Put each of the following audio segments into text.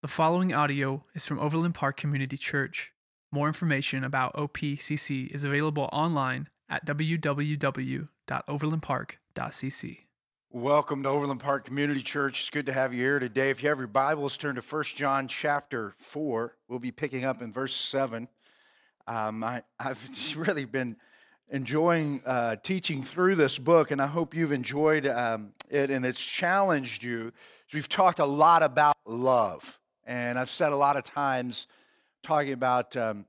The following audio is from Overland Park Community Church. More information about OPCC is available online at www.overlandpark.cc. Welcome to Overland Park Community Church. It's good to have you here today. If you have your Bibles, turn to 1 John chapter 4. We'll be picking up in verse 7. Um, I, have really been enjoying uh, teaching through this book, and I hope you've enjoyed um, it and it's challenged you. We've talked a lot about love. And I've said a lot of times talking about, um,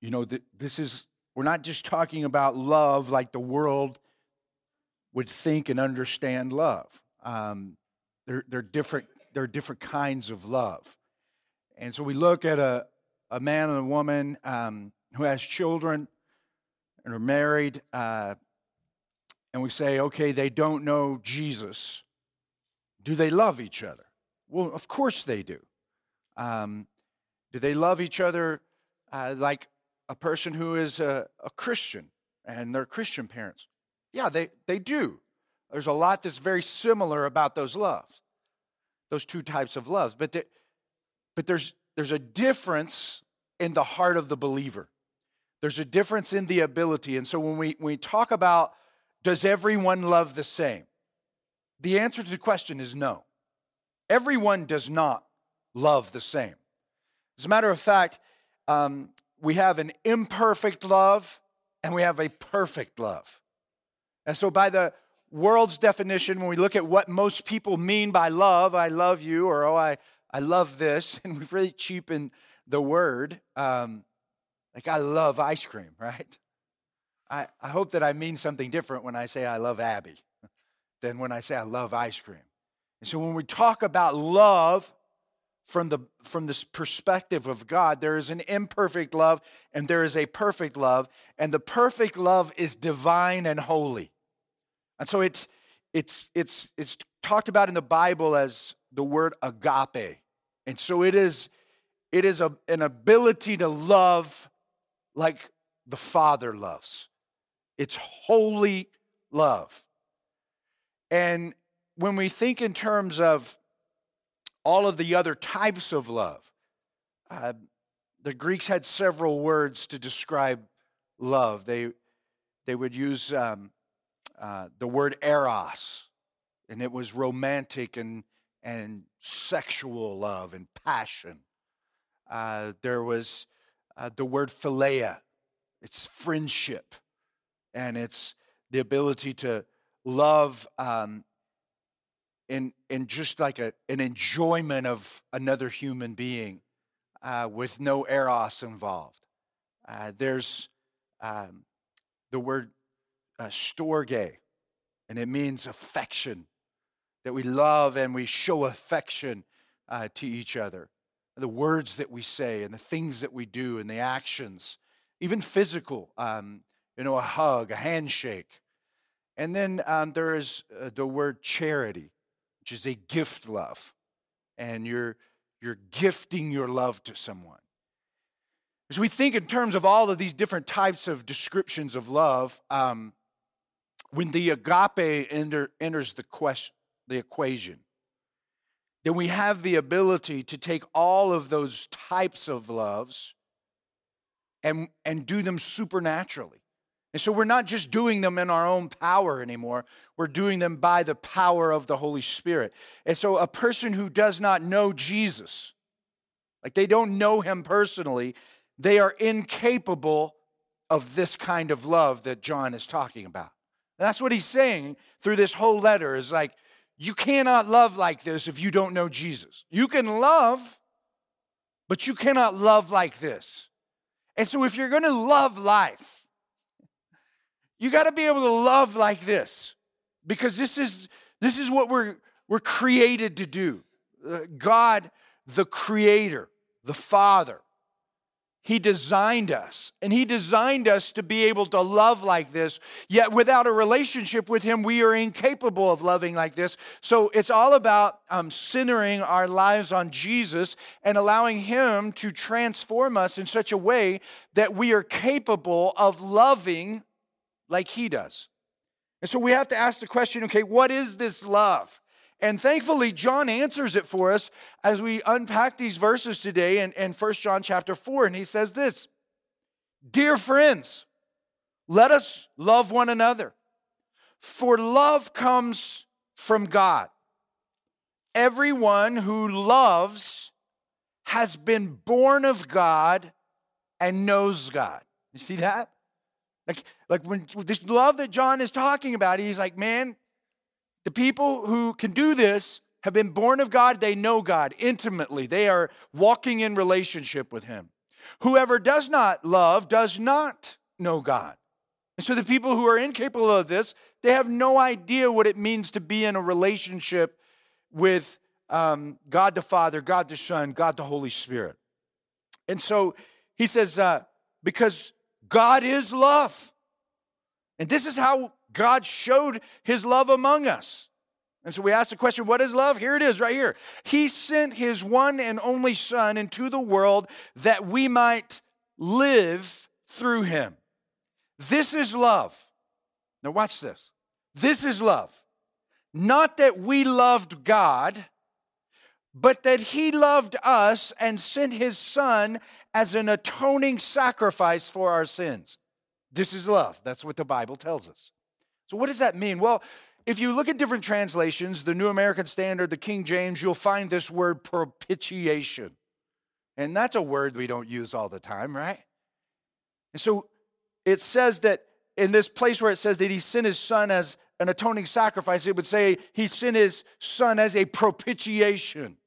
you know, th- this is, we're not just talking about love like the world would think and understand love. Um, they're, they're, different, there are different kinds of love. And so we look at a, a man and a woman um, who has children and are married, uh, and we say, okay, they don't know Jesus. Do they love each other? Well, of course they do. Um, do they love each other uh, like a person who is a, a Christian and their Christian parents? Yeah, they, they do. There's a lot that's very similar about those loves, those two types of loves. But, the, but there's, there's a difference in the heart of the believer. There's a difference in the ability. And so when we, when we talk about does everyone love the same? The answer to the question is no. Everyone does not love the same. As a matter of fact, um, we have an imperfect love and we have a perfect love. And so, by the world's definition, when we look at what most people mean by love, I love you, or oh, I, I love this, and we've really cheapened the word. Um, like, I love ice cream, right? I, I hope that I mean something different when I say I love Abby than when I say I love ice cream. And so, when we talk about love, from the from this perspective of God, there is an imperfect love and there is a perfect love, and the perfect love is divine and holy. And so it's it's it's it's talked about in the Bible as the word agape. And so it is it is a, an ability to love like the Father loves. It's holy love. And when we think in terms of all of the other types of love. Uh, the Greeks had several words to describe love. They, they would use um, uh, the word eros, and it was romantic and, and sexual love and passion. Uh, there was uh, the word philia, it's friendship, and it's the ability to love um, in, in just like a, an enjoyment of another human being uh, with no eros involved. Uh, there's um, the word uh, storge, and it means affection, that we love and we show affection uh, to each other. The words that we say and the things that we do and the actions, even physical, um, you know, a hug, a handshake. And then um, there is uh, the word charity, which is a gift love. And you're, you're gifting your love to someone. As we think in terms of all of these different types of descriptions of love, um, when the agape enter, enters the, question, the equation, then we have the ability to take all of those types of loves and, and do them supernaturally. And so we're not just doing them in our own power anymore. We're doing them by the power of the Holy Spirit. And so a person who does not know Jesus, like they don't know him personally, they are incapable of this kind of love that John is talking about. And that's what he's saying through this whole letter is like, you cannot love like this if you don't know Jesus. You can love, but you cannot love like this. And so if you're going to love life, you got to be able to love like this because this is this is what we're we're created to do. Uh, God, the creator, the Father, he designed us, and He designed us to be able to love like this. Yet, without a relationship with Him, we are incapable of loving like this. So, it's all about um, centering our lives on Jesus and allowing Him to transform us in such a way that we are capable of loving like he does. And so we have to ask the question okay, what is this love? And thankfully, John answers it for us as we unpack these verses today in, in 1 John chapter 4. And he says this Dear friends, let us love one another, for love comes from God. Everyone who loves has been born of God and knows God. You see that? Like, like when this love that John is talking about, he's like, man, the people who can do this have been born of God. They know God intimately. They are walking in relationship with Him. Whoever does not love does not know God. And so the people who are incapable of this, they have no idea what it means to be in a relationship with um, God the Father, God the Son, God the Holy Spirit. And so he says, uh, because God is love. And this is how God showed his love among us. And so we ask the question, what is love? Here it is, right here. He sent his one and only Son into the world that we might live through him. This is love. Now, watch this. This is love. Not that we loved God, but that he loved us and sent his Son as an atoning sacrifice for our sins. This is love. That's what the Bible tells us. So, what does that mean? Well, if you look at different translations, the New American Standard, the King James, you'll find this word propitiation. And that's a word we don't use all the time, right? And so it says that in this place where it says that he sent his son as an atoning sacrifice, it would say he sent his son as a propitiation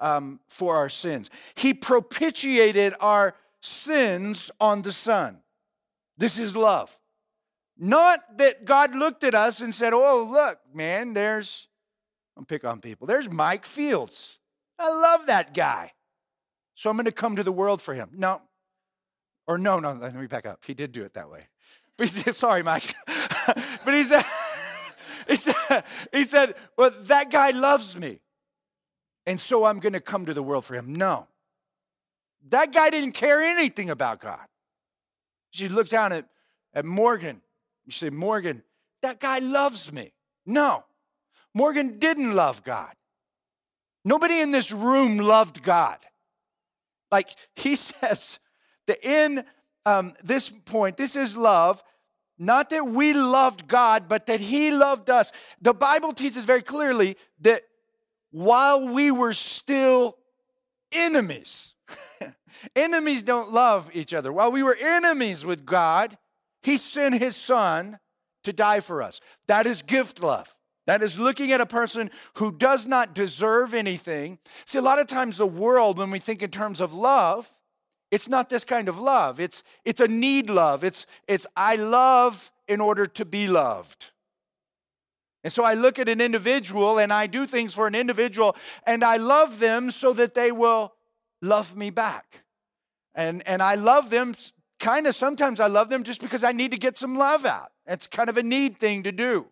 um, for our sins. He propitiated our sins on the son. This is love. Not that God looked at us and said, Oh, look, man, there's, I'll pick on people, there's Mike Fields. I love that guy. So I'm going to come to the world for him. No. Or no, no, let me back up. He did do it that way. But he said, Sorry, Mike. but he said, he said, he said, Well, that guy loves me. And so I'm going to come to the world for him. No. That guy didn't care anything about God. She looked down at, at Morgan you say, Morgan, that guy loves me. No, Morgan didn't love God. Nobody in this room loved God. Like he says that in um, this point, this is love, not that we loved God, but that he loved us. The Bible teaches very clearly that while we were still enemies, enemies don't love each other. While we were enemies with God, he sent his son to die for us. That is gift love. That is looking at a person who does not deserve anything. See, a lot of times the world, when we think in terms of love, it's not this kind of love. It's, it's a need love. It's, it's I love in order to be loved. And so I look at an individual and I do things for an individual and I love them so that they will love me back. And, and I love them kind of sometimes I love them just because I need to get some love out. It's kind of a need thing to do.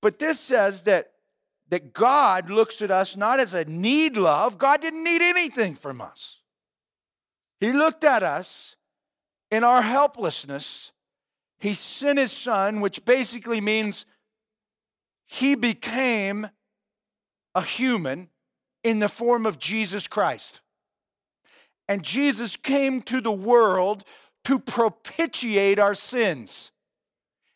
But this says that, that God looks at us not as a need love, God didn't need anything from us. He looked at us in our helplessness. He sent his son, which basically means he became a human in the form of Jesus Christ. And Jesus came to the world to propitiate our sins.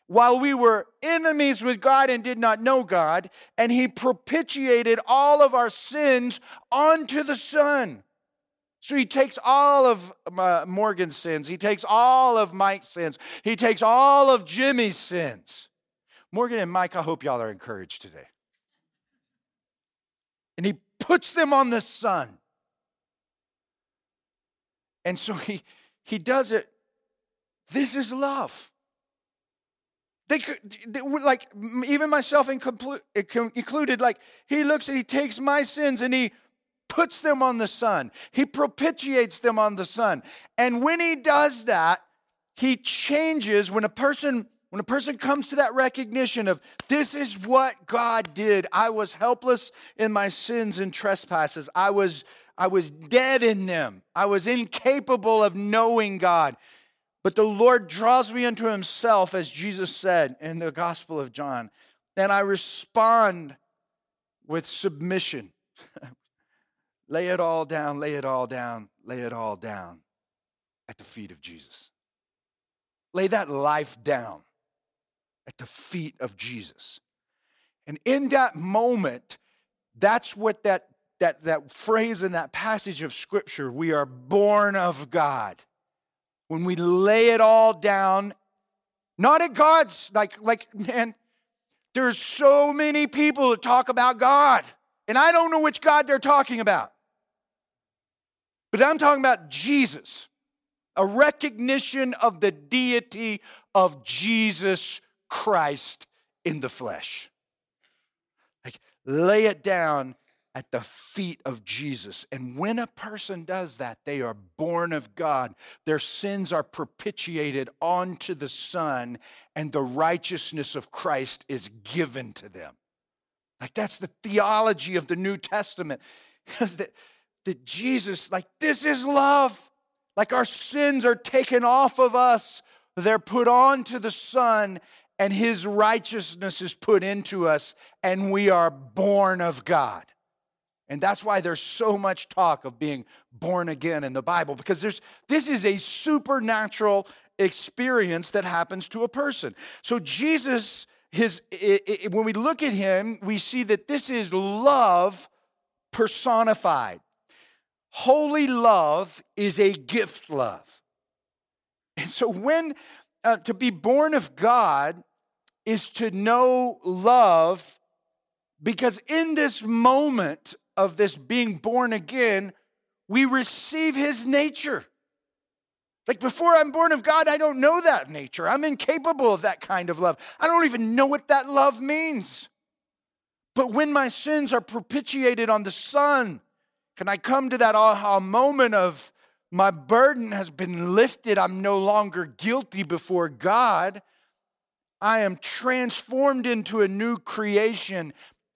While we were enemies with God and did not know God, and He propitiated all of our sins onto the Son. So He takes all of Morgan's sins, He takes all of Mike's sins, He takes all of Jimmy's sins. Morgan and Mike, I hope y'all are encouraged today. And He puts them on the son. And so he, he does it. This is love. They could, they, like, even myself included, like, he looks and he takes my sins and he puts them on the son. He propitiates them on the son. And when he does that, he changes when a person when a person comes to that recognition of this is what God did. I was helpless in my sins and trespasses. I was I was dead in them. I was incapable of knowing God. But the Lord draws me unto himself, as Jesus said in the Gospel of John. And I respond with submission. lay it all down, lay it all down, lay it all down at the feet of Jesus. Lay that life down at the feet of Jesus. And in that moment, that's what that, that, that phrase in that passage of scripture, we are born of God. When we lay it all down, not at God's, like, like, man, there's so many people that talk about God, and I don't know which God they're talking about. But I'm talking about Jesus, a recognition of the deity of Jesus Christ in the flesh. Like, lay it down at the feet of Jesus. And when a person does that, they are born of God. Their sins are propitiated onto the Son, and the righteousness of Christ is given to them. Like, that's the theology of the New Testament. that, that Jesus, like, this is love. Like, our sins are taken off of us, they're put onto the Son, and his righteousness is put into us, and we are born of God. And that's why there's so much talk of being born again in the Bible, because there's, this is a supernatural experience that happens to a person. So, Jesus, his, it, it, when we look at him, we see that this is love personified. Holy love is a gift love. And so, when uh, to be born of God is to know love because in this moment of this being born again, we receive his nature. Like before I'm born of God, I don't know that nature. I'm incapable of that kind of love. I don't even know what that love means. But when my sins are propitiated on the Son, can I come to that aha moment of my burden has been lifted. I'm no longer guilty before God. I am transformed into a new creation,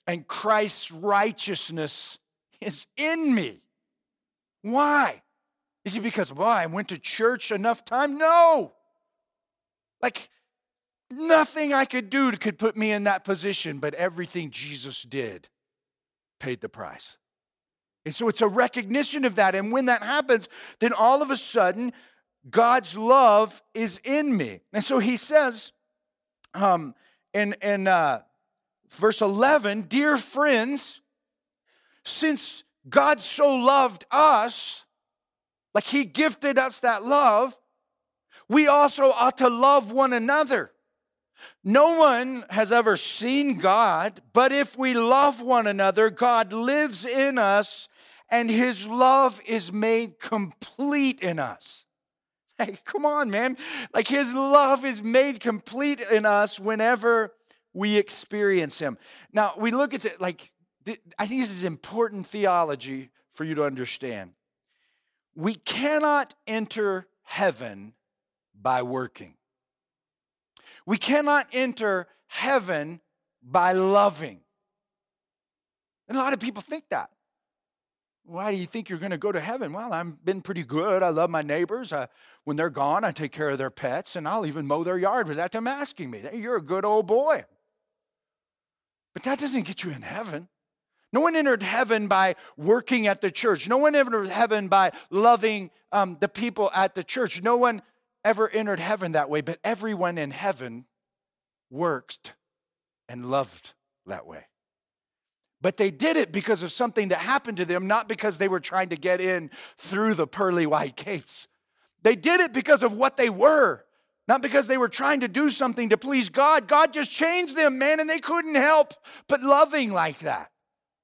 and Christ's righteousness is in me. Why? Is it because, well, I went to church enough time? No. Like, nothing I could do could put me in that position, but everything Jesus did paid the price. And so it's a recognition of that. And when that happens, then all of a sudden, God's love is in me. And so he says um, in, in uh, verse 11, Dear friends, since God so loved us, like he gifted us that love, we also ought to love one another. No one has ever seen God, but if we love one another, God lives in us and his love is made complete in us. Hey, come on, man. Like his love is made complete in us whenever we experience him. Now, we look at it like, I think this is important theology for you to understand. We cannot enter heaven by working. We cannot enter heaven by loving. And a lot of people think that. Why do you think you're going to go to heaven? Well, I've been pretty good. I love my neighbors. I, when they're gone, I take care of their pets, and I'll even mow their yard without them asking me. You're a good old boy. But that doesn't get you in heaven. No one entered heaven by working at the church. No one entered heaven by loving um, the people at the church. No one ever entered heaven that way, but everyone in heaven worked and loved that way. But they did it because of something that happened to them, not because they were trying to get in through the pearly white gates. They did it because of what they were, not because they were trying to do something to please God. God just changed them, man, and they couldn't help but loving like that.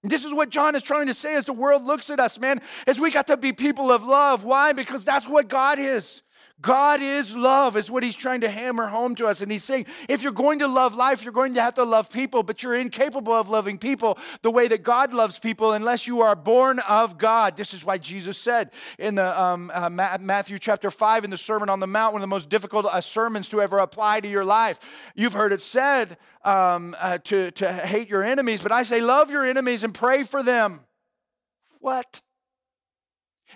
This is what John is trying to say as the world looks at us, man, as we got to be people of love. Why? Because that's what God is. God is love, is what he's trying to hammer home to us. And he's saying, if you're going to love life, you're going to have to love people, but you're incapable of loving people the way that God loves people unless you are born of God. This is why Jesus said in the um, uh, Matthew chapter 5 in the Sermon on the Mount, one of the most difficult uh, sermons to ever apply to your life. You've heard it said um, uh, to, to hate your enemies, but I say, love your enemies and pray for them. What?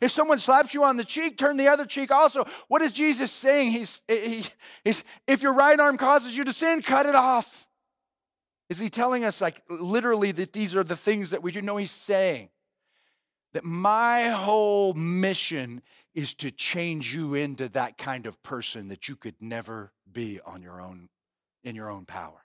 If someone slaps you on the cheek, turn the other cheek also. What is Jesus saying? He's, he, he's if your right arm causes you to sin, cut it off. Is he telling us, like, literally, that these are the things that we do? No, he's saying that my whole mission is to change you into that kind of person that you could never be on your own, in your own power.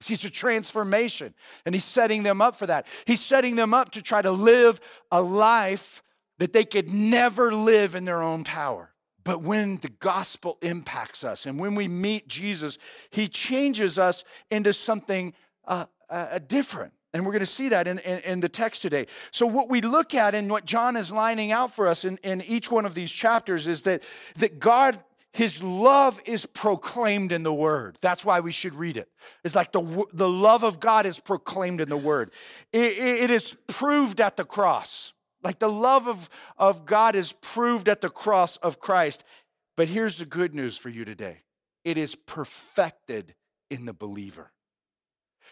See, it's a transformation, and he's setting them up for that. He's setting them up to try to live a life that they could never live in their own power. But when the gospel impacts us and when we meet Jesus, he changes us into something uh, uh, different. And we're going to see that in, in, in, the text today. So, what we look at and what John is lining out for us in, in each one of these chapters is that, that God, his love is proclaimed in the word. That's why we should read it. It's like the, the love of God is proclaimed in the word, it, it is proved at the cross. Like the love of, of God is proved at the cross of Christ. But here's the good news for you today it is perfected in the believer.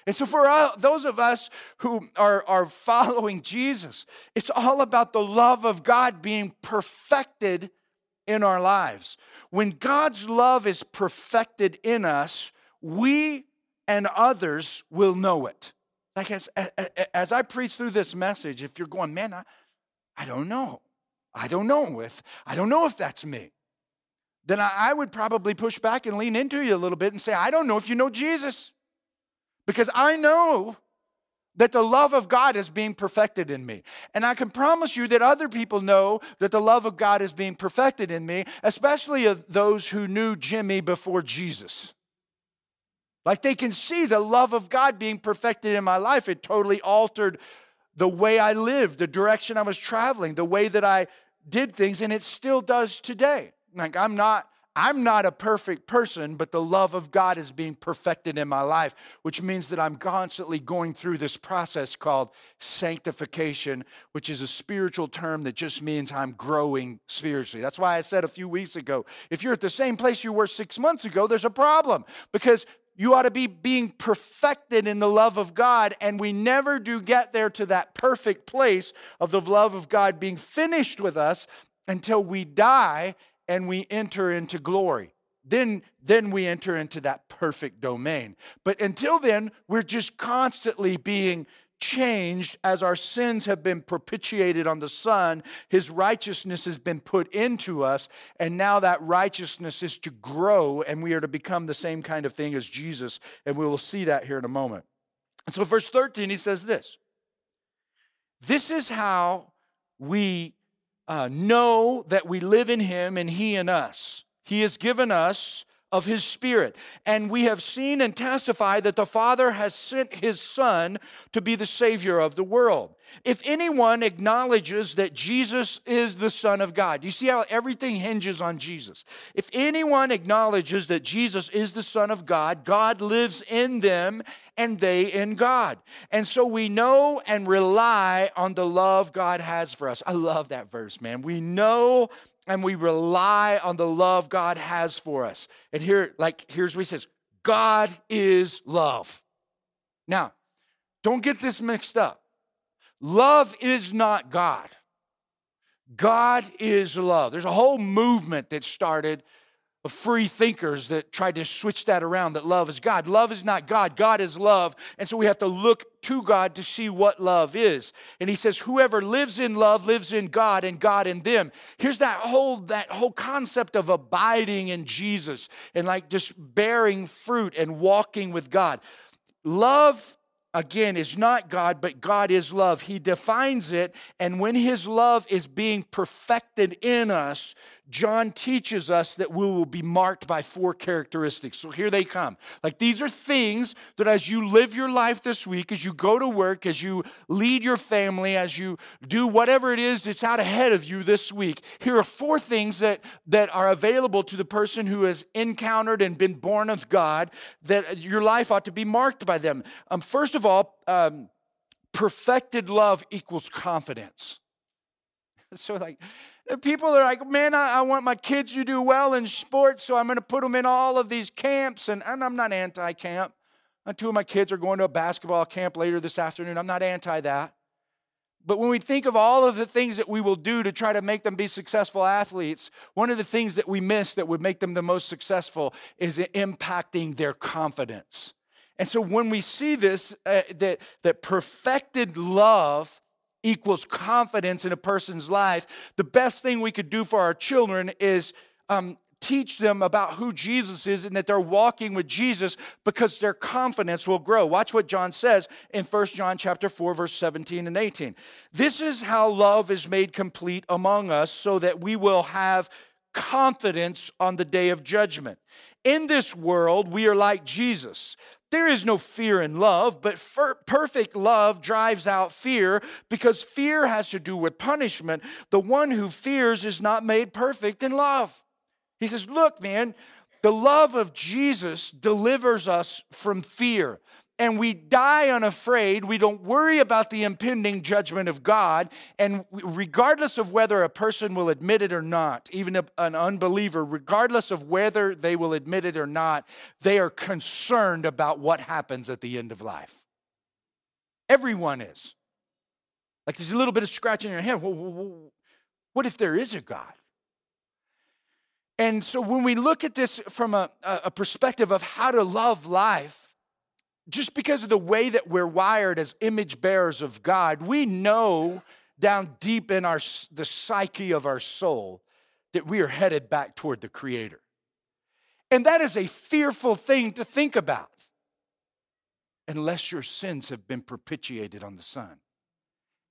And so, for all, those of us who are, are following Jesus, it's all about the love of God being perfected in our lives. When God's love is perfected in us, we and others will know it. Like as, as I preach through this message, if you're going, man, I, I don't know. I don't know if I don't know if that's me. Then I, I would probably push back and lean into you a little bit and say, I don't know if you know Jesus. Because I know that the love of God is being perfected in me. And I can promise you that other people know that the love of God is being perfected in me, especially those who knew Jimmy before Jesus. Like they can see the love of God being perfected in my life. It totally altered the way I lived, the direction I was traveling, the way that I did things, and it still does today. Like I'm not I'm not a perfect person, but the love of God is being perfected in my life, which means that I'm constantly going through this process called sanctification, which is a spiritual term that just means I'm growing spiritually. That's why I said a few weeks ago if you're at the same place you were six months ago, there's a problem because you ought to be being perfected in the love of God. And we never do get there to that perfect place of the love of God being finished with us until we die and we enter into glory. Then, then we enter into that perfect domain. But until then, we're just constantly being changed as our sins have been propitiated on the Son. His righteousness has been put into us, and now that righteousness is to grow, and we are to become the same kind of thing as Jesus. And we will see that here in a moment. And so, verse 13, he says this This is how we uh, know that we live in Him and He in us. He has given us of his spirit. And we have seen and testified that the Father has sent his Son to be the Savior of the world. If anyone acknowledges that Jesus is the Son of God, you see how everything hinges on Jesus. If anyone acknowledges that Jesus is the Son of God, God lives in them and they in God. And so we know and rely on the love God has for us. I love that verse, man. We know and we rely on the love God has for us. And here, like, here's what he says God is love. Now, don't get this mixed up. Love is not God. God is love. There's a whole movement that started of free thinkers that tried to switch that around that love is God. Love is not God, God is love. And so we have to look to God to see what love is. And he says whoever lives in love lives in God and God in them. Here's that whole that whole concept of abiding in Jesus and like just bearing fruit and walking with God. Love again is not God, but God is love. He defines it, and when His love is being perfected in us, John teaches us that we will be marked by four characteristics. So here they come. Like these are things that as you live your life this week, as you go to work, as you lead your family, as you do whatever it is that's out ahead of you this week, here are four things that, that are available to the person who has encountered and been born of God that your life ought to be marked by them. Um, first of all, um, perfected love equals confidence. So, like, People are like, man, I, I, want my kids to do well in sports, so I'm going to put them in all of these camps. And, and I'm not anti camp. Two of my kids are going to a basketball camp later this afternoon. I'm not anti that. But when we think of all of the things that we will do to try to make them be successful athletes, one of the things that we miss that would make them the most successful is impacting their confidence. And so when we see this, uh, that, that perfected love equals confidence in a person's life, the best thing we could do for our children is um, teach them about who Jesus is and that they're walking with Jesus because their confidence will grow. Watch what John says in 1 John chapter 4 verse 17 and 18. This is how love is made complete among us so that we will have confidence on the day of judgment. In this world, we are like Jesus. There is no fear in love, but perfect love drives out fear because fear has to do with punishment. The one who fears is not made perfect in love. He says, Look, man, the love of Jesus delivers us from fear. And we die unafraid. We don't worry about the impending judgment of God. And regardless of whether a person will admit it or not, even an unbeliever, regardless of whether they will admit it or not, they are concerned about what happens at the end of life. Everyone is. Like there's a little bit of scratching in your head. What if there is a God? And so when we look at this from a, a perspective of how to love life, just because of the way that we're wired as image bearers of God, we know down deep in our the psyche of our soul that we are headed back toward the creator. And that is a fearful thing to think about unless your sins have been propitiated on the Son.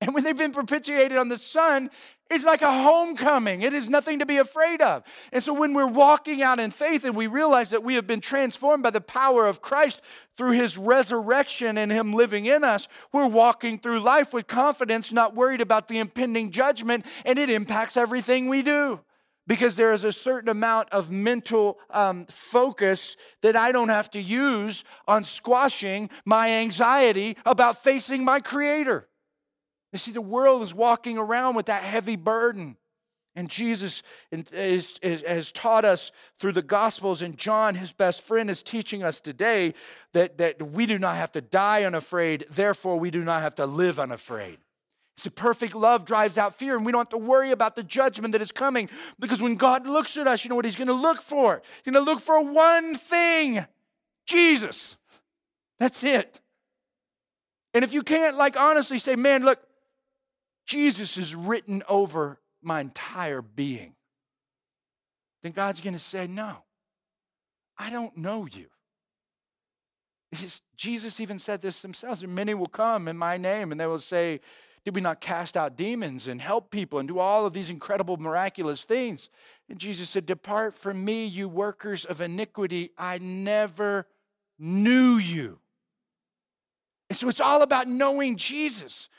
And when they've been propitiated on the Son, it's like a homecoming. It is nothing to be afraid of. And so when we're walking out in faith and we realize that we have been transformed by the power of Christ through his resurrection and him living in us, we're walking through life with confidence, not worried about the impending judgment, and it impacts everything we do. Because there is a certain amount of mental um, focus that I don't have to use on squashing my anxiety about facing my Creator. You see, the world is walking around with that heavy burden. And Jesus is, is, has taught us through the Gospels, and John, his best friend, is teaching us today that, that we do not have to die unafraid, therefore, we do not have to live unafraid. See, perfect love drives out fear, and we don't have to worry about the judgment that is coming because when God looks at us, you know what He's going to look for? He's going to look for one thing Jesus. That's it. And if you can't, like, honestly say, man, look, Jesus is written over my entire being, then God's going to say, No, I don't know you. Jesus even said this themselves. Many will come in my name and they will say, Did we not cast out demons and help people and do all of these incredible, miraculous things? And Jesus said, Depart from me, you workers of iniquity. I never knew you. And so it's all about knowing Jesus.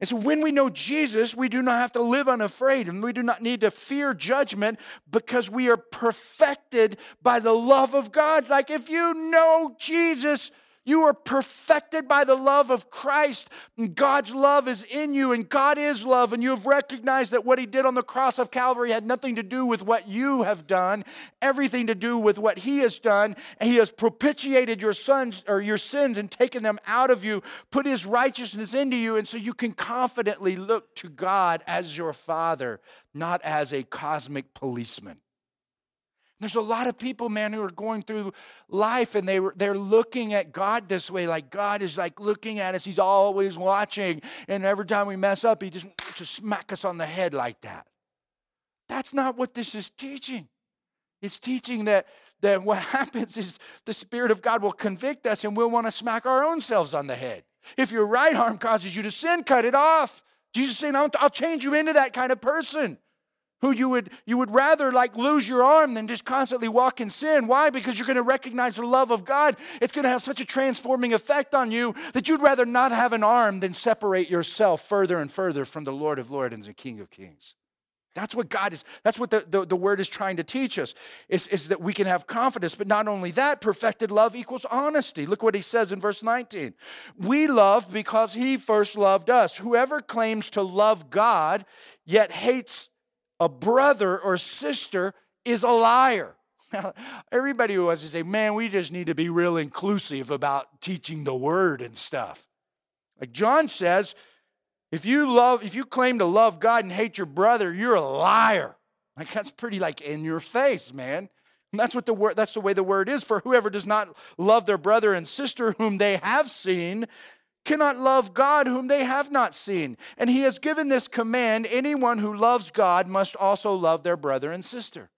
And so when we know Jesus, we do not have to live unafraid and we do not need to fear judgment because we are perfected by the love of God. Like if you know Jesus, you are perfected by the love of Christ. God's love is in you, and God is love. And you have recognized that what He did on the cross of Calvary had nothing to do with what you have done, everything to do with what He has done. And He has propitiated your sons or your sins and taken them out of you, put His righteousness into you. And so you can confidently look to God as your Father, not as a cosmic policeman. There's a lot of people, man, who are going through life and they they're looking at God this way. Like God is like looking at us. He's always watching. And every time we mess up, he just, just smack us on the head like that. That's not what this is teaching. It's teaching that, that what happens is the Spirit of God will convict us and we'll want to smack our own selves on the head. If your right arm causes you to sin, cut it off. Jesus saying, I'll, I'll change you into that kind of person who you would you would rather like lose your arm than just constantly walk in sin. Why? Because you're going to recognize the love of god. It's going to have such a transforming effect on you that you'd rather not have an arm than separate yourself further and further from the lord of lords and the king of kings. That's what god is that's what the, the, the word is trying to teach us is, is that we can have confidence. But not only that perfected love equals honesty. Look what he says in verse 19 we love because he first loved us. Whoever claims to love god yet hates a brother or sister is a liar. Everybody who wants to say, man, we just need to be real inclusive about teaching the word and stuff. Like John says, if you love, if you claim to love God and hate your brother, you're a liar. Like that's pretty like in your face, man. And that's what the word that's the way the word is for whoever does not love their brother and sister whom they have seen cannot love God whom they have not seen. And he has given this command anyone who loves God must also love their brother and sister.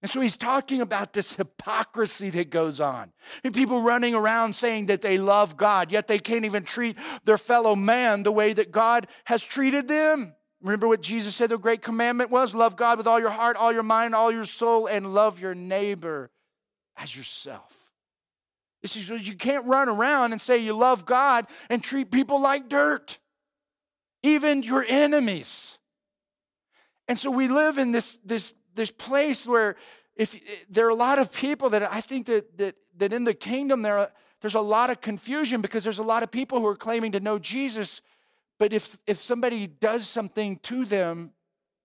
And so he's talking about this hypocrisy that goes on. And people running around saying that they love God, yet they can't even treat their fellow man the way that God has treated them. Remember what Jesus said the great commandment was? Love God with all your heart, all your mind, all your soul, and love your neighbor as yourself. You can't run around and say you love God and treat people like dirt, even your enemies. And so we live in this, this, this place where if there are a lot of people that I think that that, that in the kingdom there are, there's a lot of confusion because there's a lot of people who are claiming to know Jesus but if, if somebody does something to them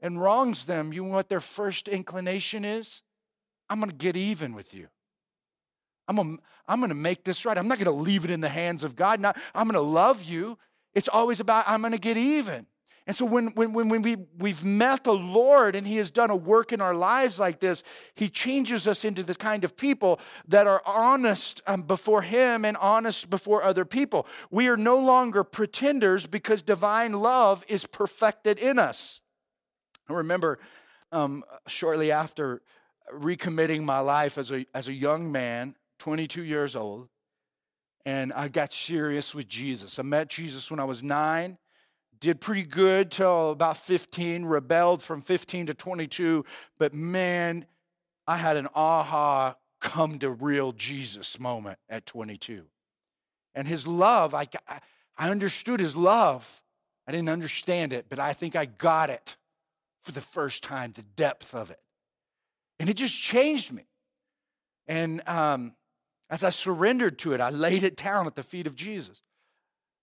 and wrongs them, you know what their first inclination is? I'm going to get even with you. I'm to, I'm to make this right. I'm not to leave it in the hands of God. Not, I'm to love you. It's always about, I'm to get even. And so when, when, when we, we've met the Lord and He has done a work in our lives like this, He changes us into the kind of people that are honest um, before Him and honest before other people. We are no longer pretenders because divine love is perfected in us. I remember um, shortly after recommitting my life as a, as a young man, 22 years old, and I got serious with Jesus. I met Jesus when I was nine did pretty good till about 15, rebelled from 15 to 22. But man, I had an aha come to real Jesus moment at 22. And his love, I, I understood his love. I didn't understand it, but I think I got it for the first time, the depth of it. And it just changed me. And um, as I surrendered to it, I laid it down at the feet of Jesus.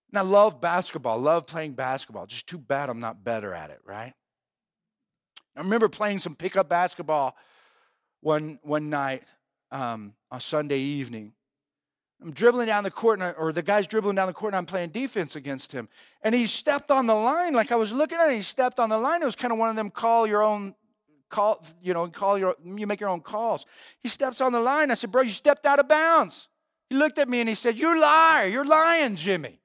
And I love basketball, love playing basketball. Just too bad I'm not better at it, right? I remember playing some pickup basketball one, one night um, on Sunday evening. I'm dribbling down the court, I, or the guy's dribbling down the court, and I'm playing defense against him. And he stepped on the line, like I was looking at it, he stepped on the line. It was kind of one of them call your own call, you know, and call your you make your own calls. He steps on the line. I said, Bro, you stepped out of bounds. He looked at me and he said, You liar, you're lying, Jimmy.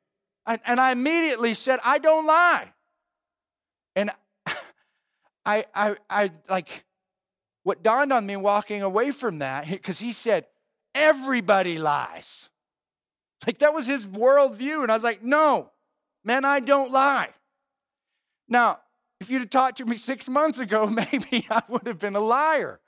And, and I immediately said, I don't lie. And I, I, I like, what dawned on me walking away from that, because he said, everybody lies. Like that was his worldview. And I was like, no, man, I don't lie. Now, if you'd have talked to me six months ago, maybe I would have been a liar.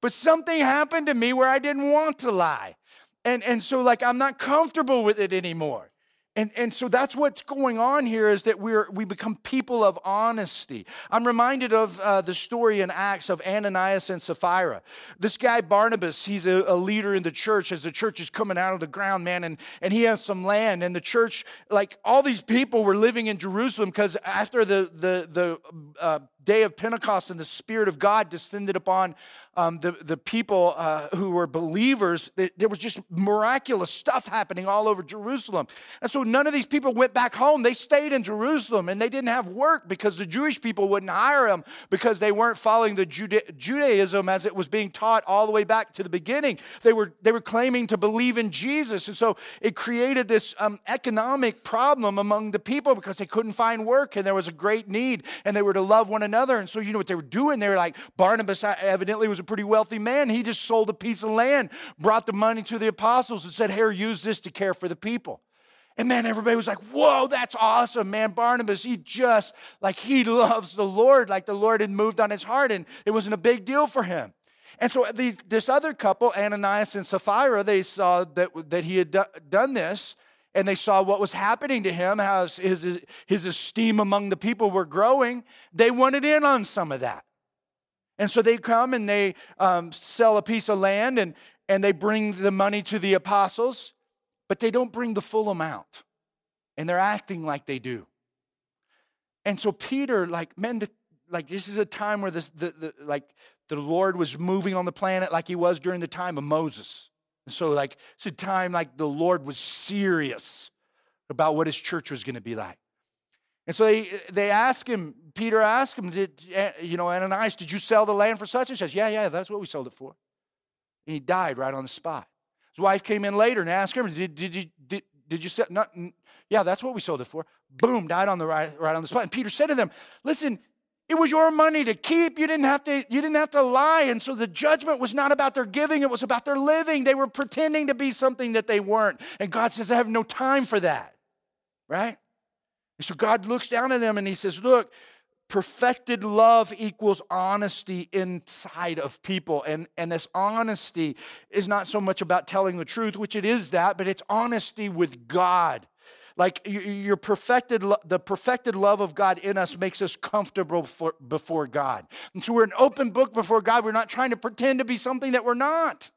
But something happened to me where I didn't want to lie. And, and so, like, I'm not comfortable with it anymore. And, and so that's what's going on here is that we're, we become people of honesty. I'm reminded of uh, the story in Acts of Ananias and Sapphira. This guy, Barnabas, he's a, a, leader in the church as the church is coming out of the ground, man, and, and he has some land. And the church, like all these people were living in Jerusalem because after the, the, the uh, day of Pentecost and the Spirit of God descended upon um, the, the people uh, who were believers, there was just miraculous stuff happening all over Jerusalem. And so none of these people went back home. They stayed in Jerusalem and they didn't have work because the Jewish people wouldn't hire them because they weren't following the Juda- Judaism as it was being taught all the way back to the beginning. They were, they were claiming to believe in Jesus. And so it created this um, economic problem among the people because they couldn't find work and there was a great need and they were to love one another. And so, you know what they were doing? They were like, Barnabas uh, evidently was a pretty wealthy man. He just sold a piece of land, brought the money to the apostles, and said, Here, use this to care for the people. And man, everybody was like, whoa, that's awesome, man. Barnabas, he just, like, he loves the Lord, like the Lord had moved on his heart, and it wasn't a big deal for him. And so the, this other couple, Ananias and Sapphira, they saw that, that he had do, done this, and they saw what was happening to him, how his, his esteem among the people were growing. They wanted in on some of that. And so they come and they um, sell a piece of land and, and they bring the money to the apostles, but they don't bring the full amount. And they're acting like they do. And so Peter, like, the, like this is a time where the, the, like the Lord was moving on the planet like he was during the time of Moses. And so, like, it's a time like the Lord was serious about what his church was going to be like. And so they, they ask him, Peter asked him, did, eh, you know, Ananias, did you sell the land for such? He says, yeah, yeah, that's what we sold it for. And he died right on the spot. His wife came in later and asked him, Did, did you did, did you sell not yeah, that's what we sold it for. Boom, died on the right, right on the spot. And Peter said to them, Listen, it was your money to keep. You didn't have to, you didn't have to lie. And so the judgment was not about their giving, it was about their living. They were pretending to be something that they weren't. And God says, I have no time for that. Right? And so God looks down at them and he says, Look, perfected love equals honesty inside of people. And, and this honesty is not so much about telling the truth, which it is that, but it's honesty with God. Like your perfected, the perfected love of God in us makes us comfortable for, before God. And so we're an open book before God. We're not trying to pretend to be something that we're not.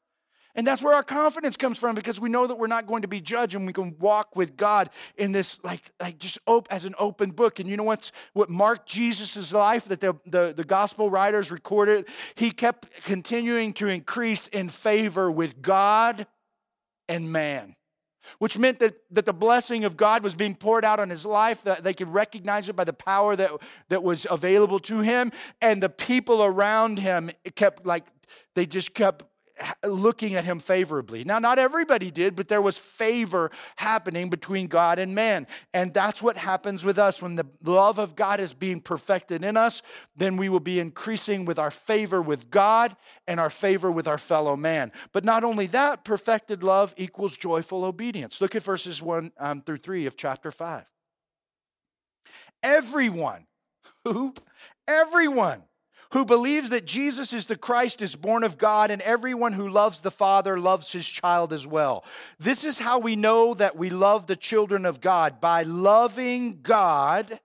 And that's where our confidence comes from because we know that we're not going to be judged and we can walk with God in this, like, like just as an open book. And you know what's what marked Jesus' life that the, the, the gospel writers recorded? He kept continuing to increase in favor with God and man which meant that, that the blessing of God was being poured out on his life, that they could recognize it by the power that, that was available to him. And the people around him kept like, they just kept looking at him favorably. Now, not everybody did, but there was favor happening between God and man. And that's what happens with us. When the love of God is being perfected in us, then we will be increasing with our favor with God and our favor with our fellow man. But not only that, perfected love equals joyful obedience. Look at verses 1 um, through 3 of chapter 5. Everyone who, everyone who believes that Jesus is the Christ is born of God, and everyone who loves the Father loves his child as well. This is how we know that we love the children of God by loving God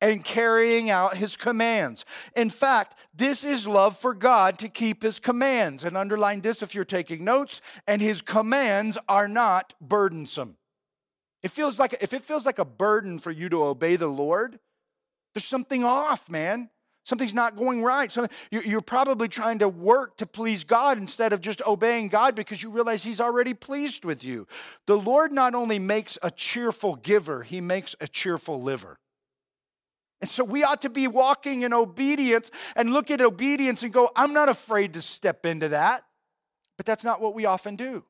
and carrying out his commands. In fact, this is love for God to keep his commands. And underline this if you're taking notes, and his commands are not burdensome. It feels like if it feels like a burden for you to obey the Lord, there's something off, man. Something's not going right. You're probably trying to work to please God instead of just obeying God because you realize He's already pleased with you. The Lord not only makes a cheerful giver, He makes a cheerful liver. And so we ought to be walking in obedience and look at obedience and go, I'm not afraid to step into that. But that's not what we often do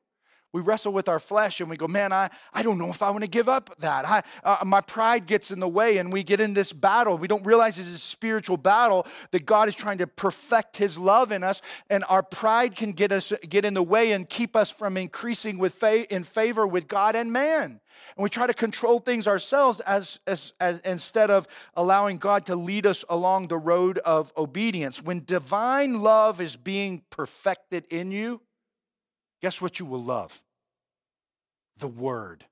we wrestle with our flesh and we go, man, I, I don't know if I want to give up that. I, uh, my pride gets in the way and we get in this battle. We don't realize it's a spiritual battle that God is trying to perfect his love in us. And our pride can get us get in the way and keep us from increasing with fa- in favor with God and man. And we try to control things ourselves as, as, as instead of allowing God to lead us along the road of obedience. When divine love is being perfected in you, guess what you will love? The Word.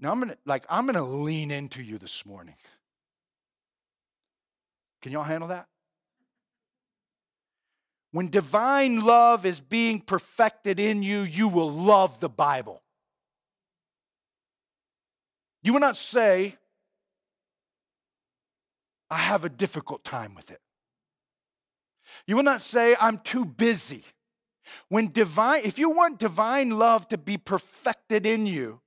Now I'm gonna like I'm gonna lean into you this morning. Can y'all handle that? When divine love is being perfected in you, you will love the Bible. You will not say, I have a difficult time with it. You will not say, I'm too busy. When divine, if you want divine love to be perfected in you,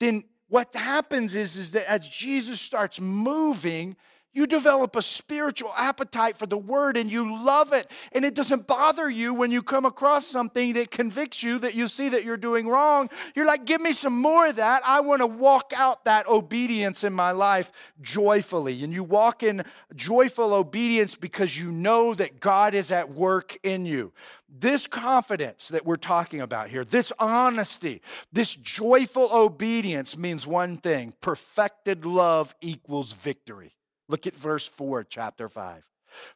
then what happens is, is that as Jesus starts moving, you develop a spiritual appetite for the word and you love it. And it doesn't bother you when you come across something that convicts you that you see that you're doing wrong. You're like, give me some more of that. I want to walk out that obedience in my life joyfully. And you walk in joyful obedience because you know that God is at work in you. This confidence that we're talking about here, this honesty, this joyful obedience means one thing perfected love equals victory. Look at verse 4, chapter 5.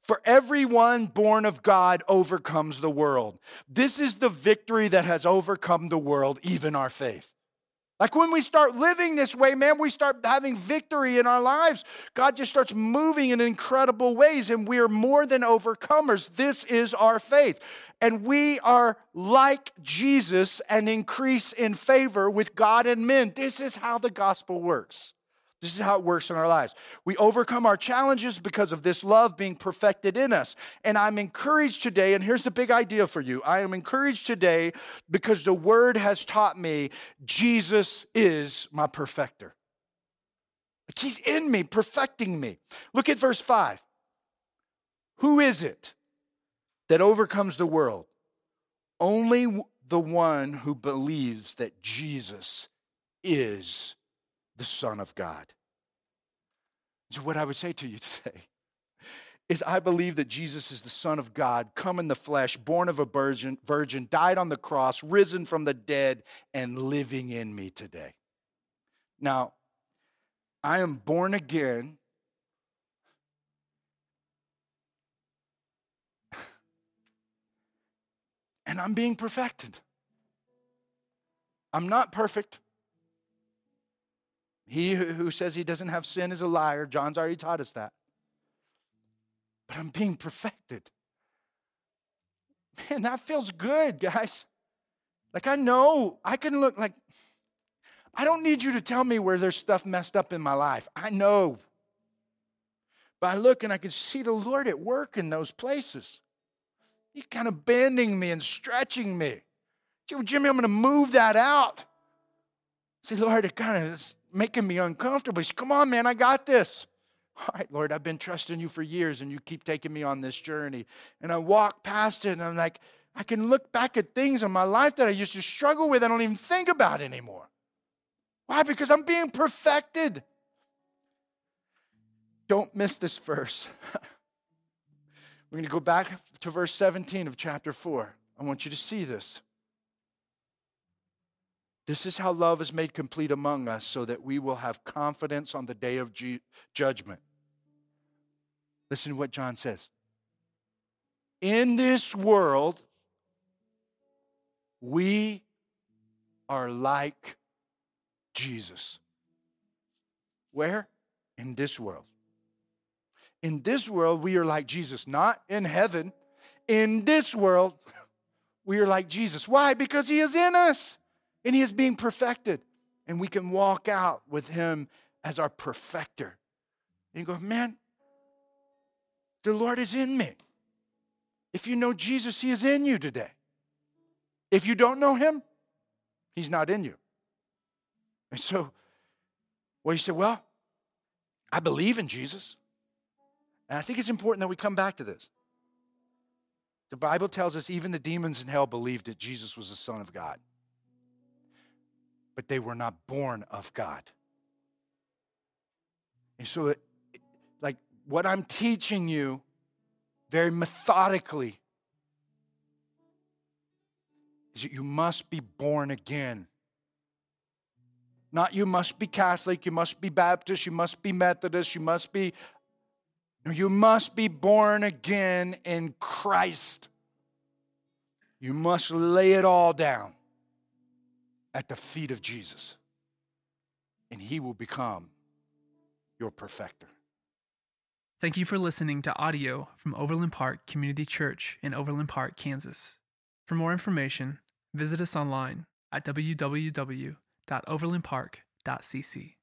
For everyone born of God overcomes the world. This is the victory that has overcome the world, even our faith. Like when we start living this way, man, we start having victory in our lives. God just starts moving in incredible ways, and we are more than overcomers. This is our faith. And we are like Jesus and increase in favor with God and men. This is how the gospel works. This is how it works in our lives. We overcome our challenges because of this love being perfected in us. And I'm encouraged today, and here's the big idea for you I am encouraged today because the word has taught me Jesus is my perfecter. Like he's in me, perfecting me. Look at verse 5. Who is it that overcomes the world? Only the one who believes that Jesus is the Son of God. So, what I would say to you today is I believe that Jesus is the Son of God, come in the flesh, born of a virgin, virgin, died on the cross, risen from the dead, and living in me today. Now, I am born again. And I'm being perfected. I'm not perfect. He who says he doesn't have sin is a liar. John's already taught us that. But I'm being perfected. Man, that feels good, guys. Like, I know I can look like, I don't need you to tell me where there's stuff messed up in my life. I know. But I look and I can see the Lord at work in those places. He's kind of bending me and stretching me. Jimmy, I'm going to move that out. See, Lord, it kind of making me uncomfortable. He said, Come on, man, I got this. All right, Lord, I've been trusting you for years and you keep taking me on this journey. And I walk past it and I'm like, I can look back at things in my life that I used to struggle with, I don't even think about anymore. Why? Because I'm being perfected. Don't miss this verse. We're going to go back to verse 17 of chapter 4. I want you to see this. This is how love is made complete among us so that we will have confidence on the day of ju- judgment. Listen to what John says. In this world, we are like Jesus. Where? In this world. In this world, we are like Jesus, not in heaven. In this world, we are like Jesus. Why? Because he is in us and he is being perfected. And we can walk out with him as our perfecter. And you go, man, the Lord is in me. If you know Jesus, he is in you today. If you don't know him, he's not in you. And so, well, you say, well, I believe in Jesus. And I think it's important that we come back to this. The Bible tells us even the demons in hell believed that Jesus was the Son of God but they were not born of God. And so, like, what I'm teaching you very methodically is that you must be born again. Not you must be Catholic, you must be Baptist, you must be Methodist, you must be. You must be born again in Christ. You must lay it all down at the feet of Jesus, and He will become your perfecter. Thank you for listening to audio from Overland Park Community Church in Overland Park, Kansas. For more information, visit us online at www.overlandpark.cc.